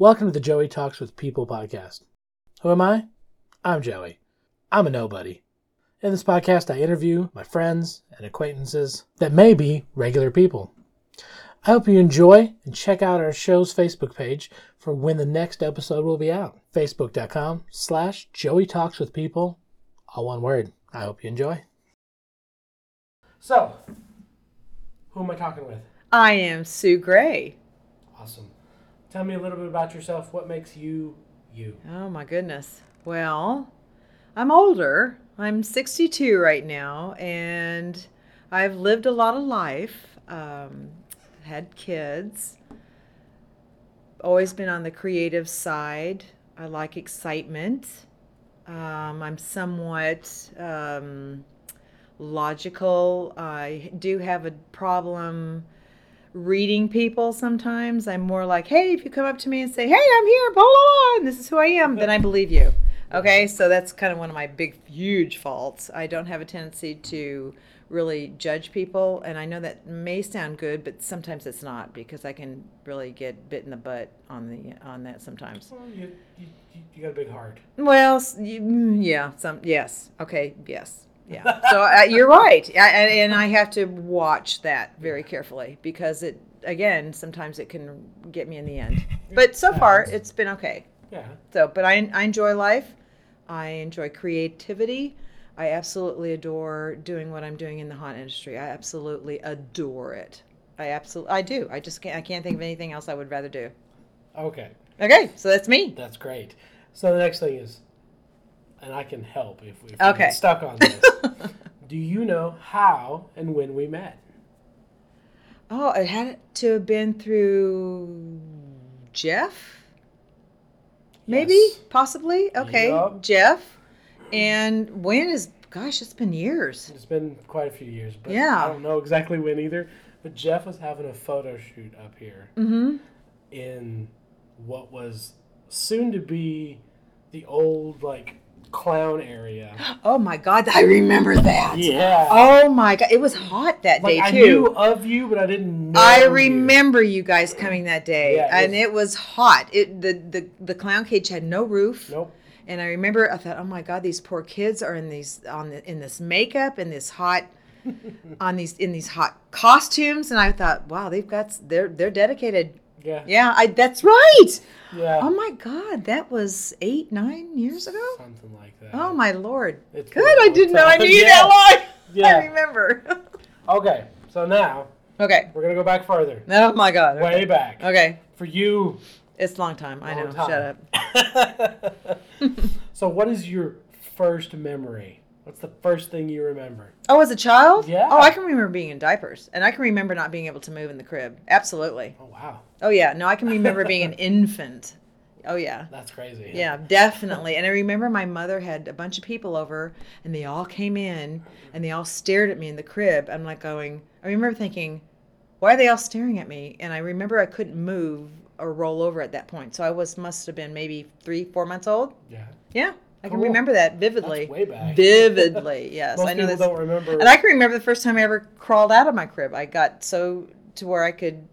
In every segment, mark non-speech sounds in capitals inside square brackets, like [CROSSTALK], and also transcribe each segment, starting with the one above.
Welcome to the Joey Talks with People podcast. Who am I? I'm Joey. I'm a nobody. In this podcast, I interview my friends and acquaintances that may be regular people. I hope you enjoy and check out our show's Facebook page for when the next episode will be out. Facebook.com slash Joey Talks with People. All one word. I hope you enjoy. So, who am I talking with? I am Sue Gray. Awesome. Tell me a little bit about yourself. What makes you you? Oh my goodness. Well, I'm older. I'm 62 right now, and I've lived a lot of life. Um, had kids. Always been on the creative side. I like excitement. Um, I'm somewhat um, logical. I do have a problem reading people sometimes. I'm more like, hey, if you come up to me and say, hey, I'm here, blah, blah, blah, and this is who I am, then I believe you. Okay, so that's kind of one of my big, huge faults. I don't have a tendency to really judge people, and I know that may sound good, but sometimes it's not because I can really get bit in the butt on the on that sometimes. Well, you, you, you got a big heart. Well, you- mm, yeah, some yes, okay, yes, yeah. [LAUGHS] So uh, you're right, I, and, and I have to watch that very carefully because it again sometimes it can get me in the end. But so far it's been okay. Yeah. So, but I, I enjoy life. I enjoy creativity. I absolutely adore doing what I'm doing in the haunt industry. I absolutely adore it. I absolutely, I do. I just can't, I can't think of anything else I would rather do. Okay. Okay, so that's me. That's great. So the next thing is, and I can help if, if we Okay. get stuck on this. [LAUGHS] Do you know how and when we met? Oh, it had to have been through Jeff? Maybe? Yes. Possibly? Okay. Yup. Jeff. And when is, gosh, it's been years. It's been quite a few years, but Yeah. I don't know exactly when either. But Jeff was having a photo shoot up here Mm-hmm. in what was soon to be the old like clown area. [GASPS] Oh my God, I remember that. Yeah. Oh my God, it was hot that like day too. I knew of you, but I didn't know. I remember you guys coming that day, Yeah, and it's- it was hot. It the, the the clown cage had no roof, Nope. and I remember I thought, oh my god, these poor kids are in these on the, in this makeup and this hot [LAUGHS] on these in these hot costumes, and I thought, wow, they've got they're they're dedicated. Yeah. Yeah, I that's right. Yeah. Oh my god, that was eight nine years ago. Something like that. Oh my lord. It's Good, I didn't know I knew [LAUGHS] you Yeah. that long. [LAUGHS] Yeah. I remember. [LAUGHS] Okay. So now okay. we're gonna go back further. Oh my god. Way Okay. back. okay. For you. It's a long time. I know. time. Shut up. so what is your first memory? What's the first thing you remember? Oh, as a child? Yeah. Oh, I can remember being in diapers, and I can remember not being able to move in the crib. Absolutely. Oh wow. Oh yeah. No, I can remember being an [LAUGHS] infant. Oh yeah. That's crazy. Yeah, definitely. And I remember my mother had a bunch of people over, and they all came in, and they all stared at me in the crib. I'm like going. I remember thinking, why are they all staring at me? And I remember I couldn't move or roll over at that point, so I was must have been maybe three, four months old. Yeah. Yeah, I can Cool. rememly that vividly. That's way back. Vividly, [LAUGHS] yes. Most I know people this. don't remember. And I can remember the first time I ever crawled out of my crib. I got so to where I could,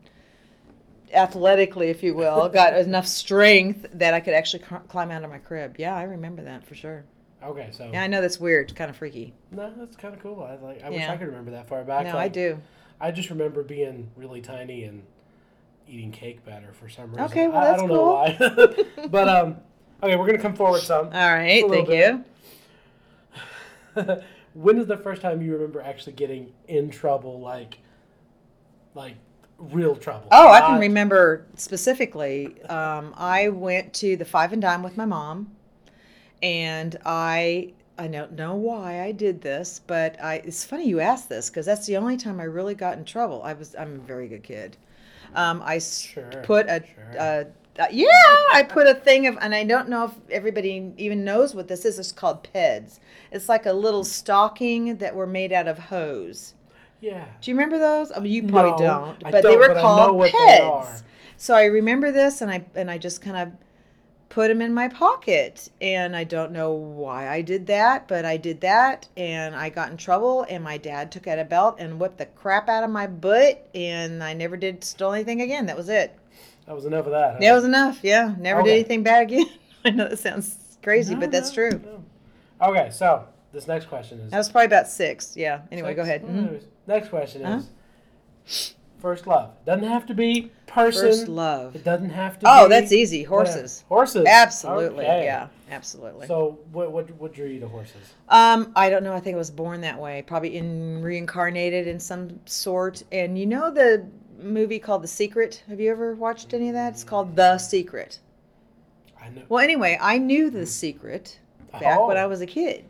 athletically, if you will, [LAUGHS] got enough strength that I could actually cr- climb out of my crib. Yeah, I remember that for sure. okay, so Yeah, I know that's weird, kind of freaky. no, that's kind of cool. I like. I wish I could remember that far back. no, like, I do. I just remember being really tiny and eating cake batter for some reason. Okay, well, I, that's I don't know why. [LAUGHS] but um, okay, we're gonna come forward some. All right, thank you. [LAUGHS] when is the first time you remember actually getting in trouble, like, like real trouble? Oh, I can remember specifically. Um, I went to the Five and Dime with my mom, and I I don't know why I did this, but I it's funny you asked this because that's the only time I really got in trouble. I was I'm a very good kid. Um, I Sure, put a, sure. a uh, yeah, I put a thing of, and I don't know if everybody even knows what this is. It's called PEDs. It's like a little stocking that were made out of hose. Yeah. Do you remember those? I mean, you probably No, don't, I but they don't, were but I know called they PEDs. are. So I remember this, and I and I just kind of put them in my pocket, and I don't know why I did that, but I did that, and I got in trouble, and my dad took out a belt and whipped the crap out of my butt, and I never did steal anything again. That was it. That was enough of that. huh? That was enough. Yeah, never did anything bad again. [LAUGHS] I know that sounds crazy, No, but that's no, true. no. Okay, so this next question is. That was probably about six. Yeah. Anyway, Six? go ahead. Mhm. Next question Uh-huh. is first love. Doesn't have to be person. First love. It doesn't have to. Oh, be, that's easy. yeah, Horses. Horses. Absolutely. Okay. Yeah. Absolutely. So what what what drew you to horses? Um, I don't know. I think I was born that way, probably in reincarnated in some sort. And you know the movie called The Secret? Have you ever watched any of that? It's called The Secret. I know. Well, anyway, I knew The Secret back when Oh. I was a kid.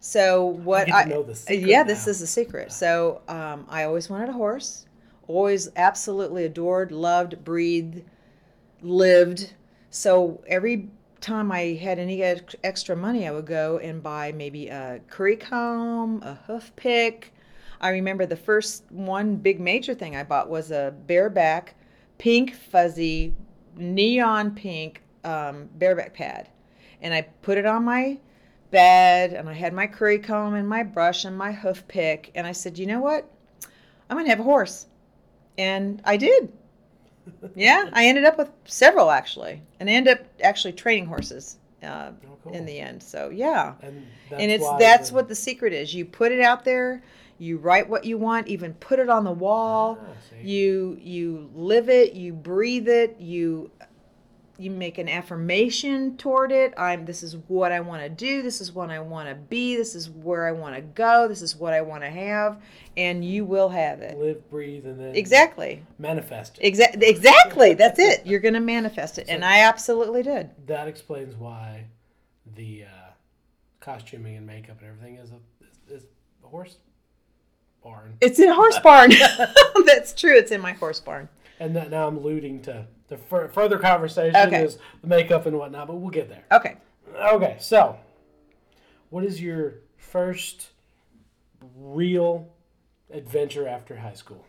So what I, know the secret yeah, this is the secret. So um, I always wanted a horse. Always absolutely adored, loved, breathed, lived. So every time I had any extra money, I would go and buy maybe a curry comb, a hoof pick. I remember the first one big major thing I bought was a bareback, pink fuzzy, neon pink um, bareback pad, and I put it on my bed, and I had my curry comb and my brush and my hoof pick, and I said, you know what, I'm gonna have a horse, and I did. [LAUGHS] Yeah, I ended up with several actually, and I ended up actually training horses uh, Oh, cool. in the end. So yeah, And that's and it's that's the- what the secret is. You put it out there, you write what you want, even put it on the wall. Ah. You you live it, you breathe it, you you make an affirmation toward it. I'm this is what I want to do, this is what I want to be, this is where I want to go, this is what I want to have, and you will have it. live, breathe, and then Exactly. manifest. it. Exactly. Exactly. That's it. You're going to manifest it. And I absolutely did. That explains why the uh, costuming and makeup and everything is a is, is a horse barn. It's in a horse [LAUGHS] barn. [LAUGHS] That's true. It's in my horse barn. And that now I'm alluding to the fur- further conversation Okay. is the makeup and whatnot, but we'll get there. Okay. Okay, so what is your first real adventure after high school?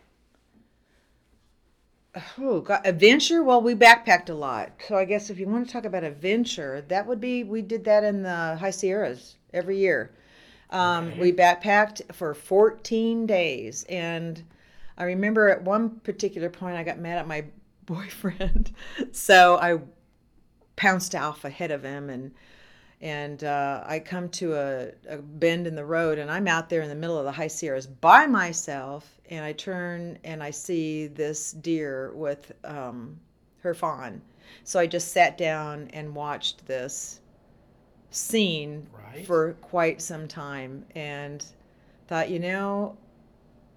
Oh, God. Adventure? Well, we backpacked a lot. So I guess if you want to talk about adventure, that would be we did that in the High Sierras every year. Um, Okay. We backpacked for 14 days. And I remember at one particular point, I got mad at my [LAUGHS] boyfriend. So I pounced off ahead of him and and uh, I come to a, a bend in the road and I'm out there in the middle of the high Sierras by myself and I turn and I see this deer with um, her fawn. So I just sat down and watched this scene Right. for quite some time and thought, you know,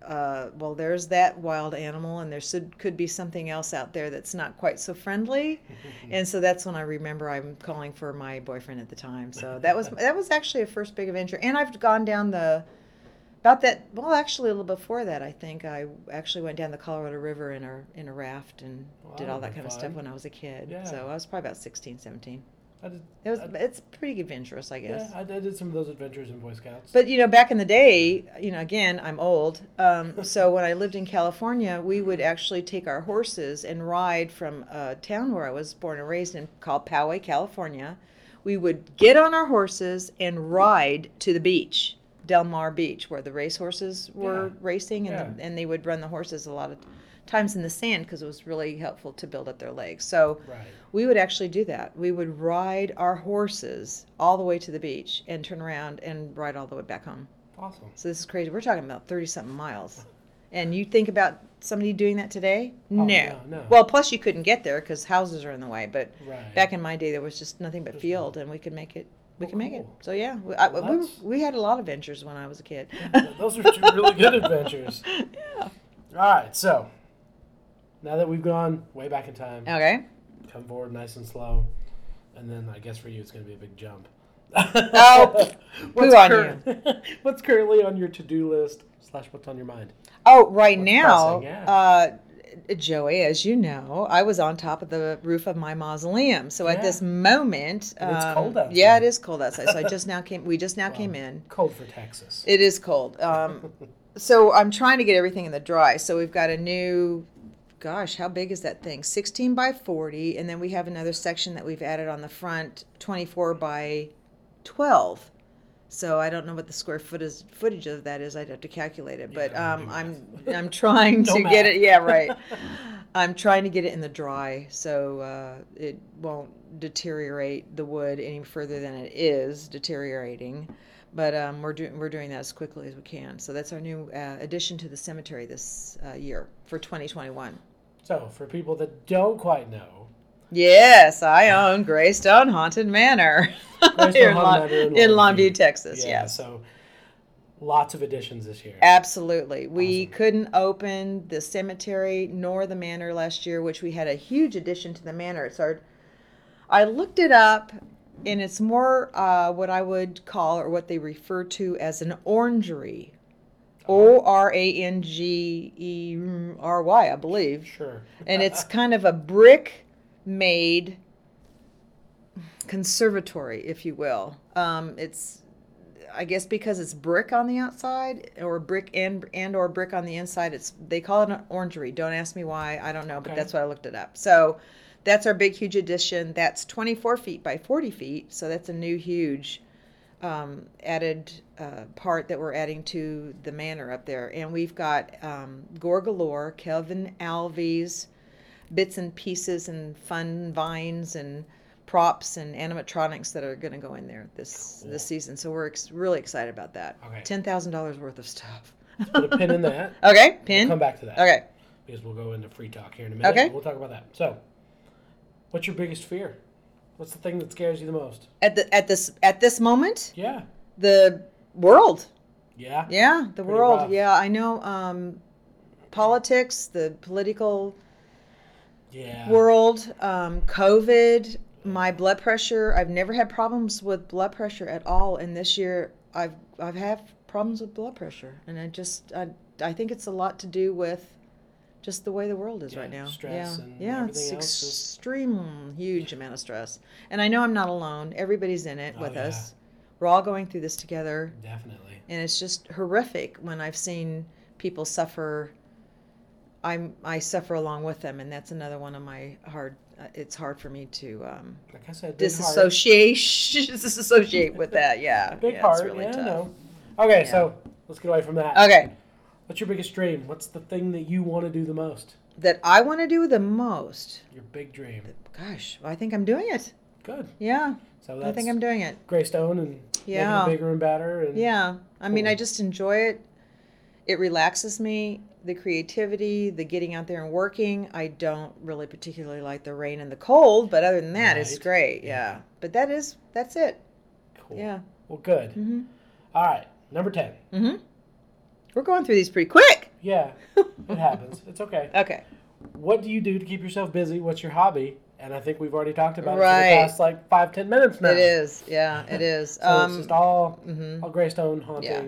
uh, well, there's that wild animal, and there should, could be something else out there that's not quite so friendly. [LAUGHS] and so that's when I remember I'm calling for my boyfriend at the time. So that was that was actually a first big adventure. And I've gone down the about that. Well, actually, a little before that, I think I actually went down the Colorado River in a in a raft and Wow, did all that kind of stuff when I was a kid. Yeah. So I was probably about 16, 17. I did, It was I, it's pretty adventurous, I guess. yeah, I did I did some of those adventures in Boy Scouts. But you know, back in the day, you know, again, I'm old. Um, [LAUGHS] so when I lived in California, we would actually take our horses and ride from a town where I was born and raised in, called Poway, California. We would get on our horses and ride to the beach, Del Mar Beach, where the race horses were Yeah. racing, and Yeah. the, and they would run the horses a lot of times in the sand because it was really helpful to build up their legs. So right. we would actually do that. We would ride our horses all the way to the beach and turn around and ride all the way back home. Awesome. So this is crazy. We're talking about 30 something miles. And you think about somebody doing that today? Oh, no. Oh, no, no. Well, plus you couldn't get there because houses are in the way. But Right. back in my day, there was just nothing but field and we could make it. We Oh, could make it. So yeah, we, I, we, we had a lot of adventures when I was a kid. those are two really good [LAUGHS] adventures. yeah. All right, so now that we've gone way back in time, Okay. come forward nice and slow, and then I guess for you it's going to be a big jump. Oh, [LAUGHS] what's poo on cur- [LAUGHS] what's currently on your to-do list slash what's on your mind? Oh, right What's now, pressing, uh, Joey, as you know, I was on top of the roof of my mausoleum. So at Yeah. this moment, And it's um, cold outside. Yeah, it is cold outside. So I just now came. We just now [LAUGHS] came in. Cold for Texas. It is cold. Um, so I'm trying to get everything in the dry. So we've got a new. Gosh, how big is that thing? 16 by 40, and then we have another section that we've added on the front, 24 by 12. So I don't know what the square foot is, footage of that is. I'd have to calculate it, but Yeah, um, I'm. [LAUGHS] I'm trying No to get math. it. Yeah, right. [LAUGHS] I'm trying to get it in the dry so uh, it won't deteriorate the wood any further than it is deteriorating. But um, we're doing we're doing that as quickly as we can. So that's our new uh, addition to the cemetery this uh, year for 2021. So, for people that don't quite know, Yes, I own Greystone Haunted Manor Greystone [LAUGHS] here in, Haunted Manor in Longview. Texas. yeah, yes. so lots of additions this year. Absolutely. We Awesome. couldn't open the cemetery nor the manor last year, which we had a huge addition to the manor. It's our, I looked it up, and it's more uh, what I would call, or what they refer to as an orangery. O R A N G E R Y, I believe. Sure. And it's kind of a brick made conservatory, if you will. Um, it's, I guess, because it's brick on the outside, or brick and and or brick on the inside. It's they call it an orangery. Don't ask me why. I don't know, but Okay. that's what I looked it up. So, that's our big huge addition. That's 24 feet by 40 feet. So that's a new huge um, added uh, part that we're adding to the manor up there. And we've got um, Gore Galore, Kelvin Alves, bits and pieces and fun vines and props and animatronics that are going to go in there this Cool. this season. So we're ex- really excited about that. Okay. Ten thousand dollars worth of stuff. Put a pin in that. [LAUGHS] okay, We'll pin. come back to that. Okay. Because we'll go into free talk here in a minute. Okay. We'll talk about that. So, what's your biggest fear? What's the thing that scares you the most? At the at this at this moment, Yeah. the world. Yeah. Yeah, the Pretty world. rough. Yeah, I know. Um, politics, the political Yeah. world, um, COVID, my blood pressure. I've never had problems with blood pressure at all, and this year I've I've had problems with blood pressure, and I just I, I think it's a lot to do with just the way the world is Yeah, right now. yeah, yeah, it's everything else is- extreme, huge amount of stress, and I know I'm not alone. Everybody's in it Oh, with yeah. us. We're all going through this together Definitely. and it's just horrific when I've seen people suffer. I'm I suffer along with them, and that's another one of my hard. Uh, it's hard for me to um, Like I said, disassociate [LAUGHS] disassociate with that. [LAUGHS] Yeah, Big yeah, heart. It's really yeah, tough. no. Okay, so let's get away from that. Okay, What's your biggest dream? What's the thing that you want to do the most? that I want to do the most. Your big dream. Gosh, I think I'm doing it. Good. Yeah, So that's I think I'm doing it. Greystone and Yeah. making it bigger and better. And Yeah, I mean, I just enjoy it. It relaxes me. The creativity, the getting out there and working. I don't really particularly like the rain and the cold, but other than that, it's great. Yeah. Yeah. But that is that's it. Cool. Yeah. Well, good. Mhm. All right, number ten. Mhm. We're going through these pretty quick. Yeah, it happens. It's okay. [LAUGHS] Okay. What do you do to keep yourself busy? What's your hobby? And I think we've already talked about it for the past like five, ten minutes now. It is. Yeah, it [LAUGHS] is. So um it's just all, mhm. all Greystone haunting, Yeah.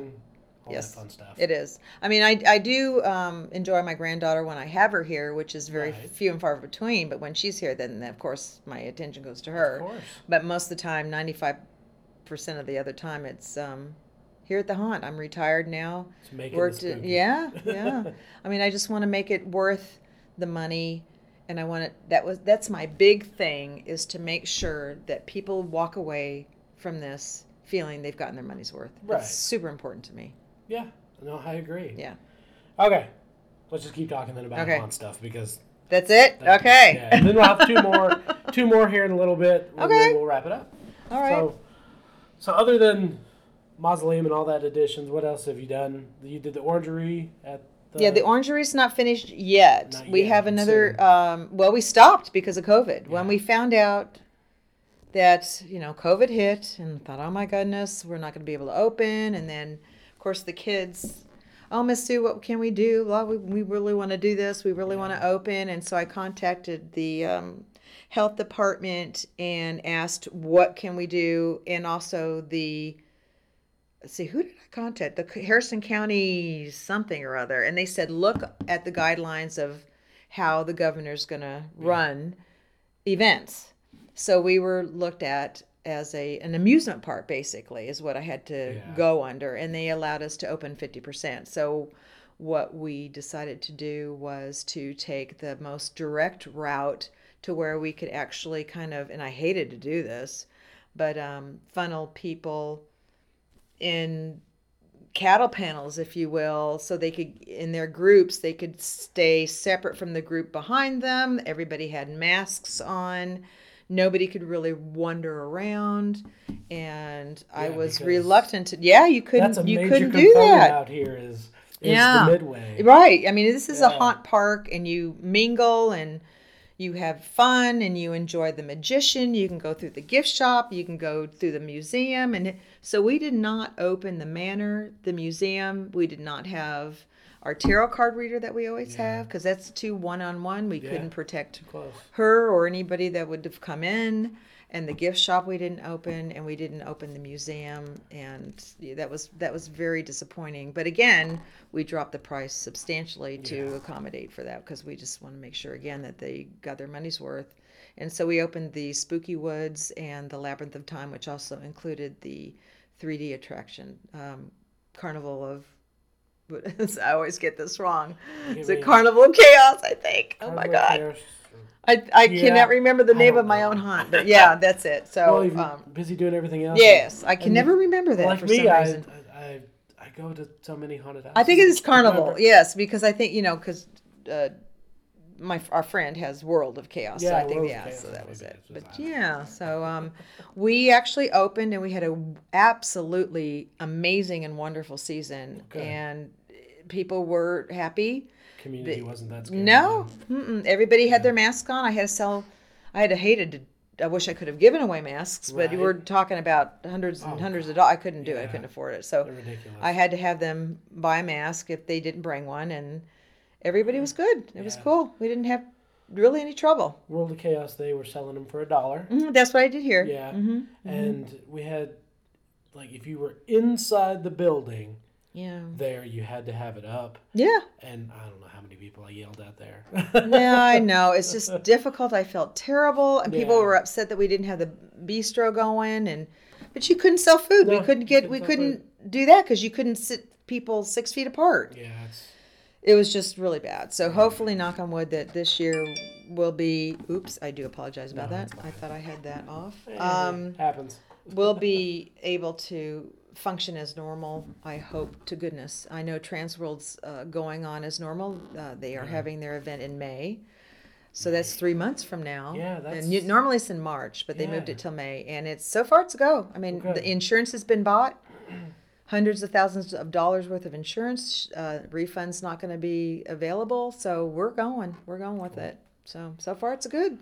all Yes. that fun stuff. It is. I mean, I, I do um, enjoy my granddaughter when I have her here, which is very Right. few and far between. But when she's here, then of course my attention goes to her. Of course. But most of the time, 95% of the other time, it's um, here at the haunt. I'm retired now. It's making Worked it, yeah, yeah. [LAUGHS] I mean, I just want to make it worth the money. And I want it, that was, that's my big thing is to make sure that people walk away from this feeling they've gotten their money's worth. Right. That's super important to me. yeah, no, I agree. Yeah. Okay, let's just keep talking then about Okay. haunt stuff because. That's it? that- okay. Yeah, and then we'll have two more, [LAUGHS] two more here in a little bit. And Okay. then we'll wrap it up. All right. So, so other than mausoleum and all that additions, what else have you done? You did the orangery at the yeah, the orangery's not finished yet. Not we yet, have another. soon. Um, well, we stopped because of COVID. When we found out that you know COVID hit, and thought, oh my goodness, we're not going to be able to open. And then, of course, the kids. Oh, Miss Sue, what can we do? Well, we, we really want to do this. We really want to open. And so I contacted the um, health department and asked, what can we do? And also the let's see, who did I contact? The Harrison County something or other. And they said, look at the guidelines of how the governor's going to run events. So we were looked at as a an amusement park basically is what I had to Yeah. go under and they allowed us to open 50%. So what we decided to do was to take the most direct route to where we could actually kind of and I hated to do this, but um, funnel people in cattle panels, if you will, so they could in their groups they could stay separate from the group behind them. Everybody had masks on. Nobody could really wander around, and I was reluctant to. Yeah, you That's a couldn't. You major couldn't do that. out here. Is is Yeah. the midway. Right. I mean, this is a Yeah. haunt park, and you mingle and you have fun and you enjoy the magician. You can go through the gift shop, you can go through the museum. And so we did not open the manor, the museum. We did not have our tarot card reader that we always Yeah. have because that's too one on one. We Yeah. couldn't protect her or anybody that would have come in and the gift shop we didn't open and we didn't open the museum and that was that was very disappointing but again we dropped the price substantially to Yeah. accommodate for that because we just want to make sure again that they got their money's worth and so we opened the spooky woods and the labyrinth of time which also included the 3d attraction um, carnival of [LAUGHS] I always get this wrong. It's a carnival of chaos, I think. Oh my god. Chaos. I, I Yeah, cannot remember the name of my know. own haunt, but yeah, [LAUGHS] that's it. So, Well, um, busy doing everything else. yes, I can and never remember that like for me, some I, reason. I I I go to so many haunted houses. I think it is Carnival, Remember- yes, because I think you know, because uh, my our friend has World of Chaos, so Yeah, I think World yeah, so that was it it. is, was But yeah, so um, we actually opened and we had a absolutely amazing and wonderful season, Okay. and people were happy. Community wasn't that scary. No. Everybody had their mask on. I had to sell. I had to hated to. I wish I could have given away masks, but Right. we're talking about hundreds and Oh, hundreds of dollars. I couldn't do it. I couldn't afford it. So ridiculous. I had to have them buy a mask if they didn't bring one, and everybody was good. It was cool. We didn't have really any trouble. World of Chaos. They were selling them for a dollar. Mhm, That's what I did here. Yeah, hmm and we had like if you were inside the building Yeah. there, you had to have it up, Yeah. and I don't know how many people I yelled at there. [LAUGHS] yeah, I know. It's just [LAUGHS] difficult. I felt terrible, and people were upset that we didn't have the bistro going, and but you couldn't sell food. No, we couldn't get. couldn't We couldn't do that because you couldn't sit people six feet apart. yeah, It was just really bad. So hopefully, knock on wood, that this year will be. Oops, I do apologize about No, that. I thought I had that off. Um, happens. we'll be [LAUGHS] able to function as normal. I hope to goodness. I know Transworld's uh, going on as normal. Uh, they are having their event in May, so that's three months from now. Yeah, and that's- you, normally it's in March, but they moved Yeah. it till May, and it's so far it's a go. I mean, the insurance has been bought. Hundreds of thousands of dollars worth of insurance. Uh, refunds not going to be available, so we're going. We're going with it. So so far it's good.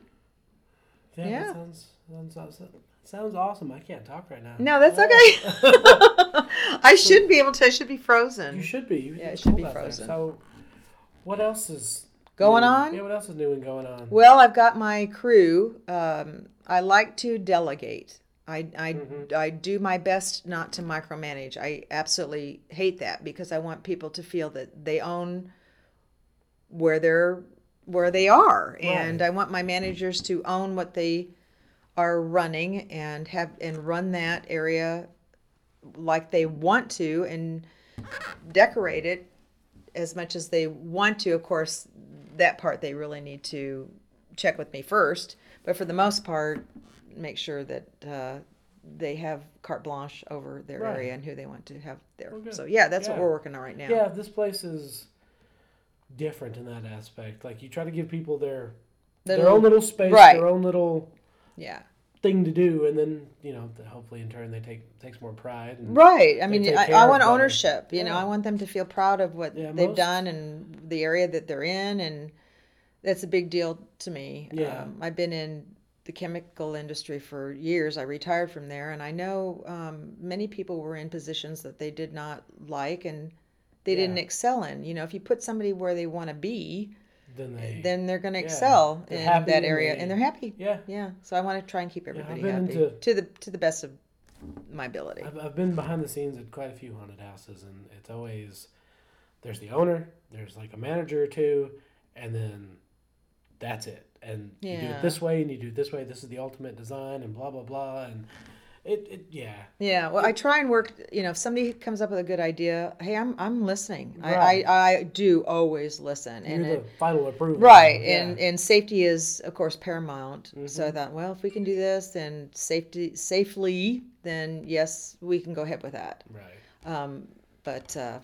Yeah, yeah. That sounds, sounds. Sounds awesome. I can't talk right now. No, that's Yeah. okay. [LAUGHS] I should be able to. I should be frozen. You should be. You- Yeah, it should be cold out there. frozen. So, what else is Going new? on? Yeah, what else is new and going on? Well, I've got my crew. Um, I like to delegate. I, I, Mhm. I do my best not to micromanage. I absolutely hate that because I want people to feel that they own where they're where they are, and I want my managers to own what they are running and have and run that area like they want to and decorate it as much as they want to. Of course, that part they really need to check with me first. But for the most part, make sure that uh, they have carte blanche over their Right. area and who they want to have there. Well, so yeah, that's what we're working on right now. Yeah, this place is different in that aspect. Like you try to give people their their Little- own little space, right. their own little Yeah. thing to do, and then you know, hopefully in turn they take takes more pride. And, Right. I mean, I, I want ownership. You know, I want them to feel proud of what Yeah, they've most- done and the area that they're in, and that's a big deal to me. Yeah. Um, I've been in the chemical industry for years. I retired from there, and I know um, many people were in positions that they did not like and they didn't excel in. You know, if you put somebody where they want to be, Then eh, they then they're going to yeah, excel in that and area, they- and they're happy. yeah. Yeah. So I want to try and keep everybody been happy into- to the to the best of my ability. I've, I've been behind the scenes at quite a few haunted houses, and it's always there's the owner, there's like a manager or two, and then that's it. And you do it this way, and you do it this way. This is the ultimate design, and blah blah blah. And it, it yeah, Yeah, well, I try and work. You know, if somebody comes up with a good idea, hey, I'm I'm listening. Right. I, I I do always listen, you're and the it, final approval. right, Yeah. and and safety is of course paramount. So I Mhm. thought, well, if we can do this, then safety safely, then yes, we can go ahead with that. right. Um, but uh,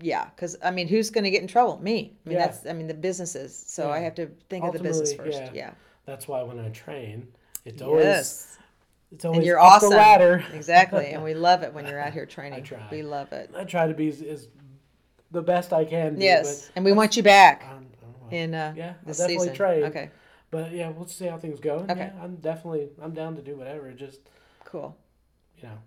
yeah, because I mean, who's going to get in trouble? Me. I mean, Yeah. that's I mean the businesses. So I have to think of the business first. yeah. Yeah. That's why when I train, it's always Yes. It's always And you're awesome. the ladder. exactly, and we [LAUGHS] love it when you're out here training. try. We love it. I try to be as, as the best I can. Do, Yes, and we want you back oh, well. in uh, yeah, I'll definitely season. trade. Okay, But yeah, we'll see how things go. Okay. yeah, I'm definitely I'm down to do whatever. Just cool. you know,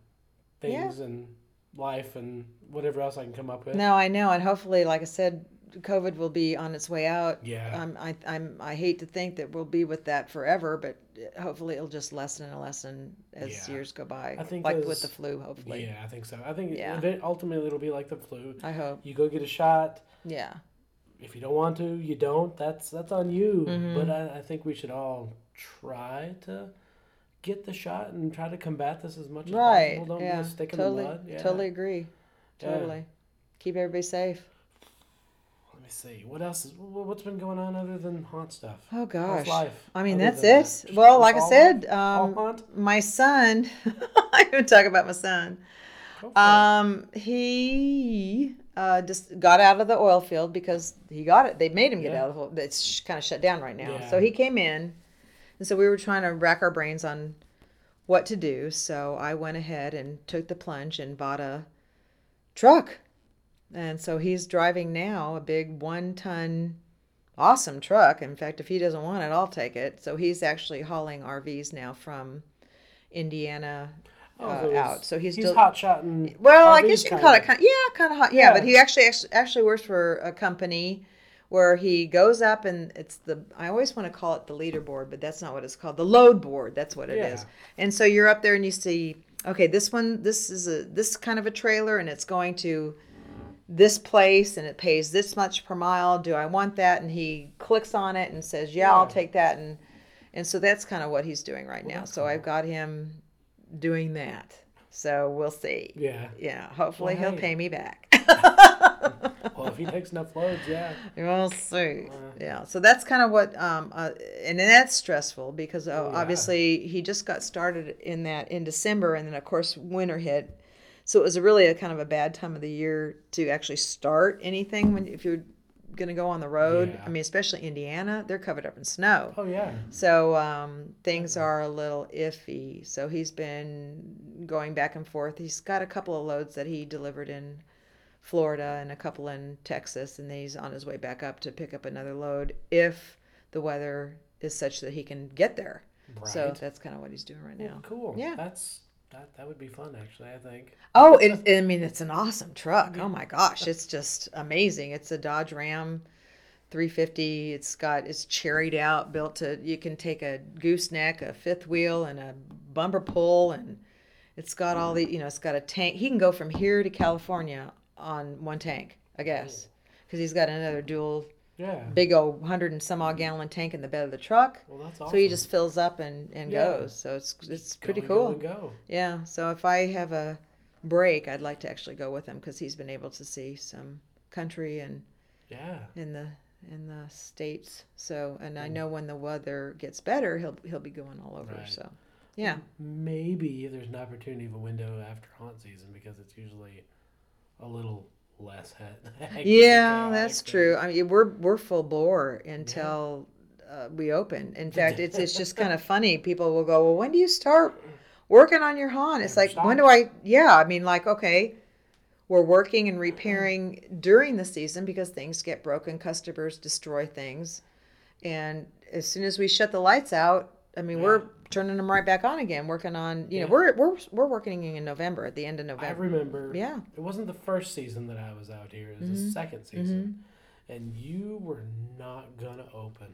Yeah. things and life and whatever else I can come up with. No, I know, and hopefully, like I said, COVID will be on its way out. Yeah. Um, I, I'm, I hate to think that we'll be with that forever, but hopefully it'll just lessen and lessen as Yeah. years go by. I think like as- with the flu, hopefully. Yeah, I think so. I think Yeah. yeah. ultimately it'll be like the flu. I hope. You go get a shot. Yeah. If you don't want to, you don't. That's that's on you. Mm-hmm. But I, I think we should all try to get the shot and try to combat this as much as Right. possible. Don't yeah. stick in totally. the mud. Yeah. Totally agree. Yeah. Totally. Keep everybody safe. Me see. What else is what's been going on other than haunt stuff? Oh gosh. life? I mean, that's than that? it. Well, like I said, um, my son. I'm to talk about my son. For it. Um, he uh, just got out of the oil field because he got it. They made him get Yeah. out of the. oil- It's kind of shut down right now. Yeah. So he came in, and so we were trying to rack our brains on what to do. So I went ahead and took the plunge and bought a truck, and so he's driving now a big one-ton, awesome truck. In fact, if he doesn't want it, I'll take it. So he's actually hauling RVs now from Indiana Oh, uh, so out. So he's, he's del- hot shotting. well, I guess you can call it kind. Yeah, kind of hot. Yeah, Yeah. but he actually actually, actually works for a company where he goes up and it's the I always want to call it the leaderboard, but that's not what it's called. The load board. That's what it is. Yeah. And so you're up there and you see, okay, this one, this is a this kind of a trailer, and it's going to this place, and it pays this much per mile. Do I want that? And he clicks on it and says, yeah, I'll take that. And and so that's kind of what he's doing right now. that's So I've got him doing that. So we'll see. Yeah. Yeah, hopefully Well, he'll hey. pay me back. [LAUGHS] Well, if he takes enough loads, yeah. we'll see. Uh. Yeah, so that's kind of what, um, uh, and then that's stressful because uh, Oh, yeah. obviously he just got started in that in December, and then of course winter hit, so it was a really a kind of a bad time of the year to actually start anything when if you're going to go on the road. Yeah. I mean, especially Indiana, they're covered up in snow. Oh yeah. So um, things are a little iffy. So he's been going back and forth. He's got a couple of loads that he delivered in Florida and a couple in Texas, and then he's on his way back up to pick up another load if the weather is such that he can get there. Right. So that's kind of what he's doing right Well, now. cool. Yeah. That's that. That would be fun, actually. I think. Oh, it, I mean, it's an awesome truck. Oh my gosh, it's just amazing. It's a Dodge Ram 350. It's got it's cherried out, built to you can take a gooseneck, a fifth wheel, and a bumper pull, and it's got all the you know, it's got a tank. He can go from here to California on one tank, I guess, because he's got another dual Yeah. big old hundred and some odd mm-hmm. gallon tank in the bed of the truck. Well, that's awesome. So he just fills up and, and Yeah. goes. So it's it's pretty cool. Go, go. Yeah, so if I have a break, I'd like to actually go with him because he's been able to see some country and Yeah. in the in the states. So, and I know when the weather gets better, he'll he'll be going all over. Right. So, yeah, Maybe there's an opportunity of a window after haunt season because it's usually a little less [LAUGHS] and yeah, that's true. I mean, we're we're full bore until uh, we open. In [LAUGHS] fact, it's it's just kind of funny. People will go, "Well, when do you start working on your haunt?" It's like, when do I? Yeah, I mean, like, okay, we're working and repairing during the season because things get broken, customers destroy things, and as soon as we shut the lights out, I mean, we're turning them right back on again, working on. You know, we're we're we're working in November at the end of November. I remember. Yeah. Mm-hmm. It wasn't the first season that I was out here. It was the second season, and you were not gonna open.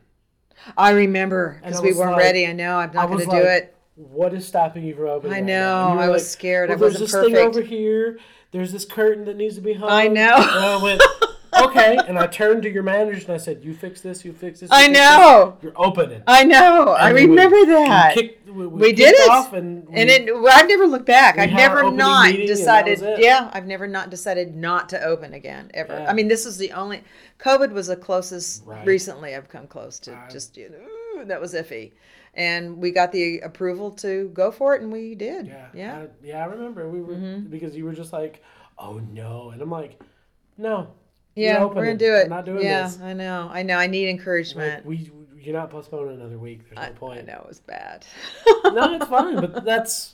I remember because we weren't like- ready. I know I'm I not going was to do like, it. What is stopping you from opening? I know, you I was scared, I Well, there's wasn't this thing over here. There's this curtain that needs to be hung. I know. [LAUGHS] I okay. And I turned to your manager and I said, "You fix this. You fix this. you I fix know. this. You're opening." I know. I And we- remember we that. kicked- we, we We did it. Off and, we, and it, I've never looked back. I've never not meeting and that decided. Yeah, I've never not decided not to open again ever. Yeah. I mean, this is the only. COVID was the closest Right. recently I've come close to I- just you know that was iffy, and we got the approval to go for it, and we did. Yeah, Yeah. I, yeah. I remember we were mm-hmm. because you were just like, oh no, and I'm like, no. Yeah, we're gonna do it. not doing yeah, this. I know. I know. I need Like, encouragement. we, you're not postponing another week. There's no I, point. I know it was bad. no, it's fine, but [LAUGHS] that's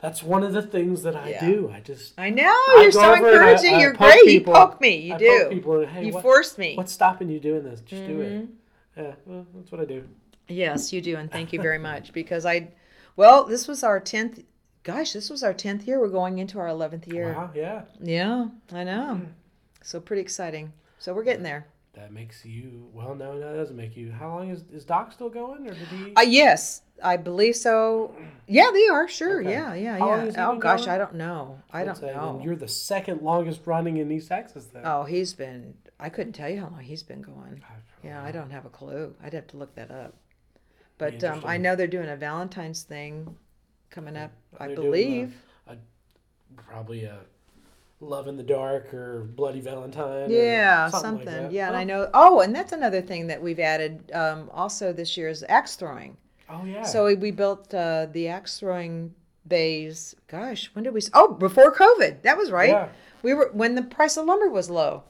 that's one of the things that I Yeah. do. I just I know I you're so over and I- encouraging. I you're great. people. you poke me. You I do. people and, hey, you what- force me. what's stopping you doing this? Just do it. Mhm. Yeah, well, that's what I do. Yes, you do, and thank you very much because I, well, this was our tenth. Gosh, this was our tenth year. We're going into our eleventh year. Wow, yeah, Yeah, I know. Hmm. So pretty exciting. So we're getting there. that makes you. Well, no, no, that doesn't make you. How long is is Doc still going, or did he? Uh, yes, I believe so. Yeah, they are. Sure. Okay. Yeah, yeah, yeah. Oh gosh, going? I don't know. I Let's don't say, know. You're the second longest running in East Texas, then. Oh, he's been. I couldn't tell you how long he's been going. Yeah, I don't have a clue. I'd have to look that up. But um, I know they're doing a Valentine's thing coming up. I They're uh, believe. Probably a Love in the Dark or Bloody Valentine. or Yeah, something. something. like yeah, and oh. I know. Oh, and that's another thing that we've added um, also this year is axe throwing. Oh yeah. So we, we built uh, the axe throwing bays. Gosh, when did we? Oh, before COVID. That was right. Yeah. We were when the price of lumber was low.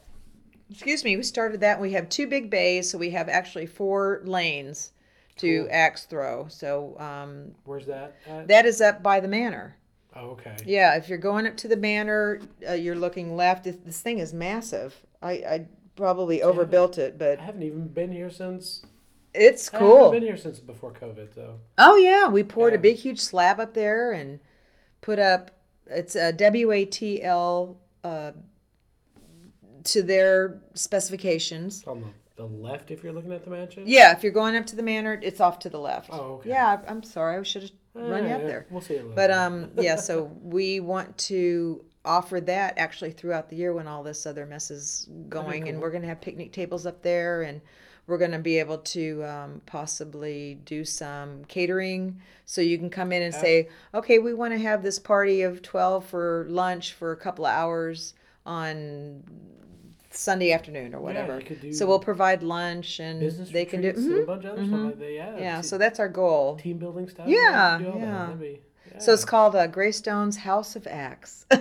Excuse me. We started that. We have two big bays, so we have actually four lanes to Cool. axe throw. So um, Where's that? At? that is up by the manor. Oh, okay. Yeah, if you're going up to the manor, uh, you're looking left. This, this thing is massive. I, I probably overbuilt it, but I haven't even been here since. it's I cool. been here since before COVID, though. Oh yeah, we poured Yeah. a big huge slab up there and put up it's a WATL uh, to their specifications. On the, the left if you're looking at the mansion. Yeah, if you're going up to the manor, it's off to the left. Oh, okay. Yeah, I'm sorry, I should have run you up there. We'll see. But um, yeah, so [LAUGHS] we want to offer that actually throughout the year when all this other mess is going, and we're going to have picnic tables up there, and we're going to be able to um, possibly do some catering, so you can come in and say, okay, we want to have this party of twelve for lunch for a couple of hours on Sunday afternoon or whatever. you could do so we'll provide lunch, and business they can do. and a bunch of other stuff like that. Yeah. Yeah, so that's our goal. team building stuff. Yeah, we can do all that. yeah. So it's called uh, Greystone's House of Axe. [LAUGHS]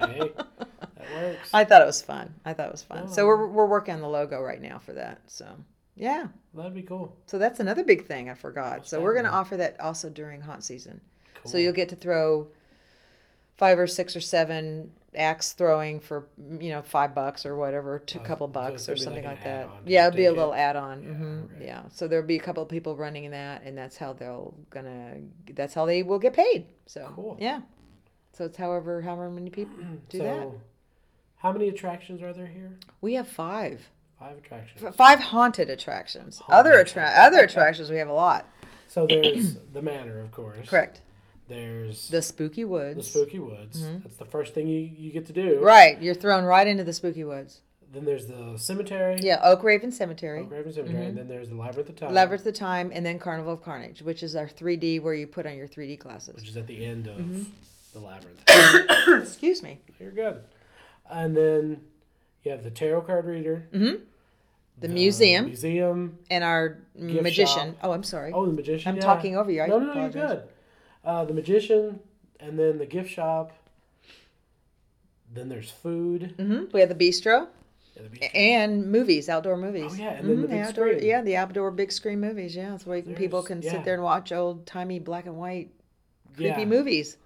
Hey, that works. I thought it was fun. I thought it was fun. So Oh. we're we're working on the logo right now for that. So yeah. That'd be cool. So that's another big thing I forgot. So we're going to offer that also during haunt season. So you'll get to throw five or six or seven axe throwing for you know five bucks or whatever, two Oh, couple bucks it's or something like like, that. Yeah, it'll be a little add-on. Yeah, hmm okay. Yeah. So there'll be a couple of people running that, and that's how they'll gonna. That's how they will get paid. So Cool. Yeah. So it's however however many people [CLEARS THROAT] do so, that. how many attractions are there here? We have five. Five attractions. Five haunted attractions. Haunted other attra- other attractions we have a lot. So there's the manor, of course. Correct. There's The spooky woods. the spooky woods. That's the first thing you, you get to do. Right, you're thrown right into the spooky woods. Then there's the cemetery. Yeah, Oak Raven Cemetery, Oak Raven Cemetery. And then there's the Labyrinth of Time. Labyrinth of Time, and then Carnival of Carnage, which is our 3D where you put on your 3D glasses. Which is at the end of Mm-hmm. the labyrinth. [COUGHS] Excuse me. You're good. And then you have the tarot card reader. Mm-hmm. The museum Museum. and our magician. shop. Oh, I'm sorry. Oh, the magician. I'm yeah. talking over you. I no, no, no, you're good. Uh, the magician, and then the gift shop. Then there's food. hmm We have the bistro Yeah, the beach- and movies, outdoor movies. Oh, yeah, and then the Mhm, big outdoor, screen. Yeah, the outdoor big screen movies. Yeah, that's where people can yeah. sit there and watch old timey black and white creepy yeah, movies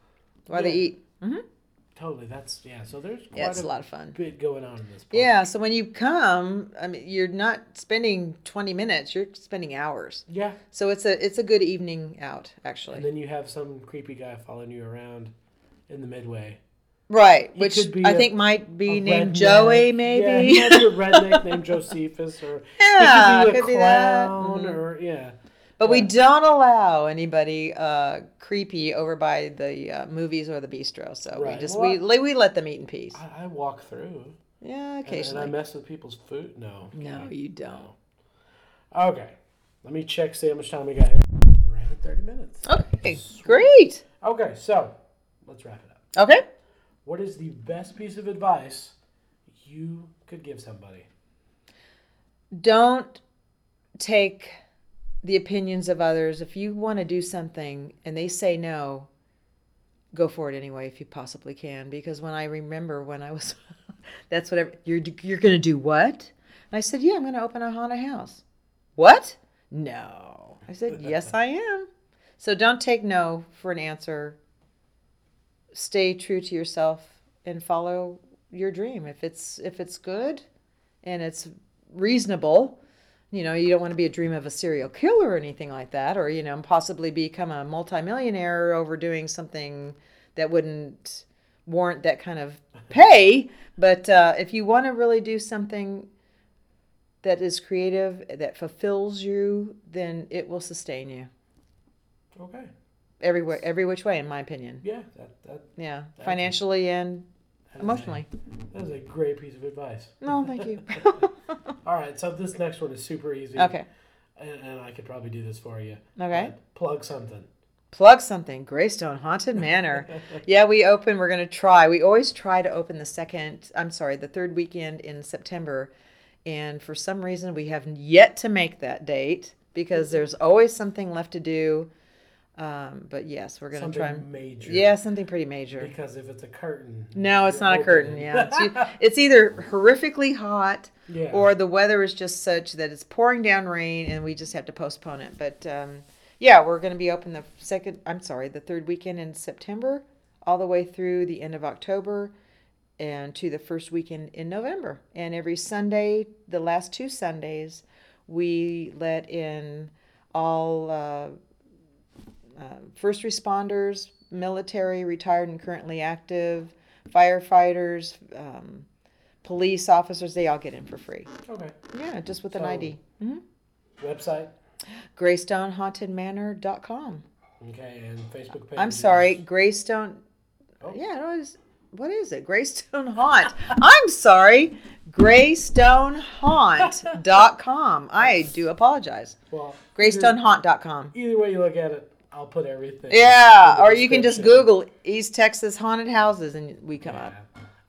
while they eat. hmm Totally. That's yeah. So there's quite Yeah, it's a, a lot of fun. bit going on in this. Park. Yeah, so when you come, I mean, you're not spending 20 minutes; you're spending hours. Yeah. So it's a it's a good evening out, actually. And then you have some creepy guy following you around in the midway. right, He which could be I a- think might be named redneck. Joey, Yeah, maybe. he might be a redneck named [LAUGHS] Josephus, or Yeah, could be a could be that. clown, Mhm. or yeah. But we don't allow anybody uh, creepy over by the uh, movies or the bistro. So we just Well, we we we let them eat in peace. I, I walk through. Yeah, and- And. I mess with people's food. No. no, you don't. Okay. Let me check, see how much time we got here. Right at 30 minutes. Okay, great. Okay, so let's wrap it up. Okay. What is the best piece of advice you could give somebody? don't take the opinions of others. If you want to do something and they say no, go for it anyway if you possibly can. Because when I remember when I was, [LAUGHS] that's what every, you're you're gonna do what? And I said, yeah, I'm gonna open a haunted house. What? No. I said, [LAUGHS] yes, I am. So don't take no for an answer. Stay true to yourself and follow your dream. If it's if it's good and it's reasonable, you know, you don't want to be a dream of a serial killer or anything like that, or you know, possibly become a multimillionaire over doing something that wouldn't warrant that kind of [LAUGHS] pay. But uh, if you want to really do something that is creative, that fulfills you, then it will sustain you Okay. every way, every which way, in my opinion. Yeah, that, that, Yeah, you. financially and that is a- emotionally. that is a great piece of advice. No, thank you. [LAUGHS] [LAUGHS] All right, so this next one is super easy. okay. And, and I could probably do this for you. Okay. But plug something. Plug something. Greystone Haunted Manor. [LAUGHS] yeah, we open. We're going to try. We always try to open the second, I'm sorry, the third weekend in September. And for some reason, we have yet to make that date because there's always something left to do. Um, but yes, we're going to Something try. and- major. Yeah, something pretty major. Because if it's a curtain. No, it's not a curtain. Yeah, it's, it's either horrifically hot yeah. or the weather is just such that it's pouring down rain and we just have to postpone it. But um, yeah, we're going to be open the second, I'm sorry, the third weekend in September, all the way through the end of October and to the first weekend in November. And every Sunday, the last two Sundays, we let in all uh, uh, first responders, military, retired and currently active, firefighters, um, police officers, they all get in for free. Okay. Yeah, just with an So- ID. hmm Website. GreystoneHauntedManor.com. Okay, and Facebook page. I'm sorry, Greystone. Oh. Yeah, what is it? Greystone Haunt. I'm sorry, GreystoneHaunt.com. I do apologize. Well, GreystoneHaunt.com. Either, way you look at it, I'll put everything. Yeah, the or you can just description. Google East Texas haunted houses and we come up. Yeah.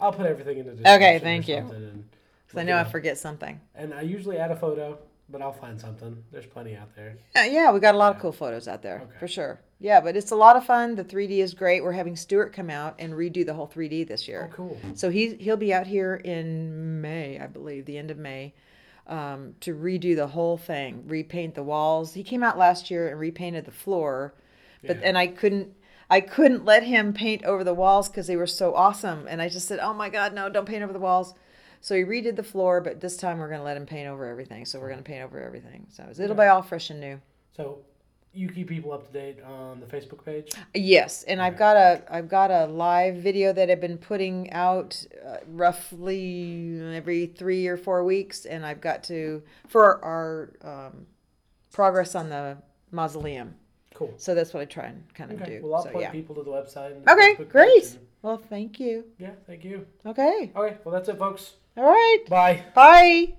I'll put everything in the description. Okay, thank you. Because I know I forget something. And I usually add a photo, but I'll find something. There's plenty out there. Yeah, yeah, we got a lot of cool photos out there Okay. for sure. Yeah, but it's a lot of fun. The 3D is great. We're having Stuart come out and redo the whole 3D this year. Oh, cool. So he he'll be out here in May, I believe, the end of May, um, to redo the whole thing, repaint the walls. He came out last year and repainted the floor, but Yeah. and I couldn't. I couldn't let him paint over the walls because they were so awesome. And I just said, "Oh my God, no! Don't paint over the walls." So he redid the floor, but this time we're going to let him paint over everything. So we're going to paint over everything. So it'll be all fresh and new. So you keep people up to date on the Facebook page? Yes, and I've got a I've got a live video that I've been putting out uh, roughly every three or four weeks, and I've got to for our um, progress on the mausoleum. Cool. So that's what I try and kind of Okay. do. Well, I'll so point yeah. people to the website. And Okay, Facebook great. and- Well, thank you. yeah, thank you. Okay. Okay, well, that's it, folks. All right. Bye. Bye.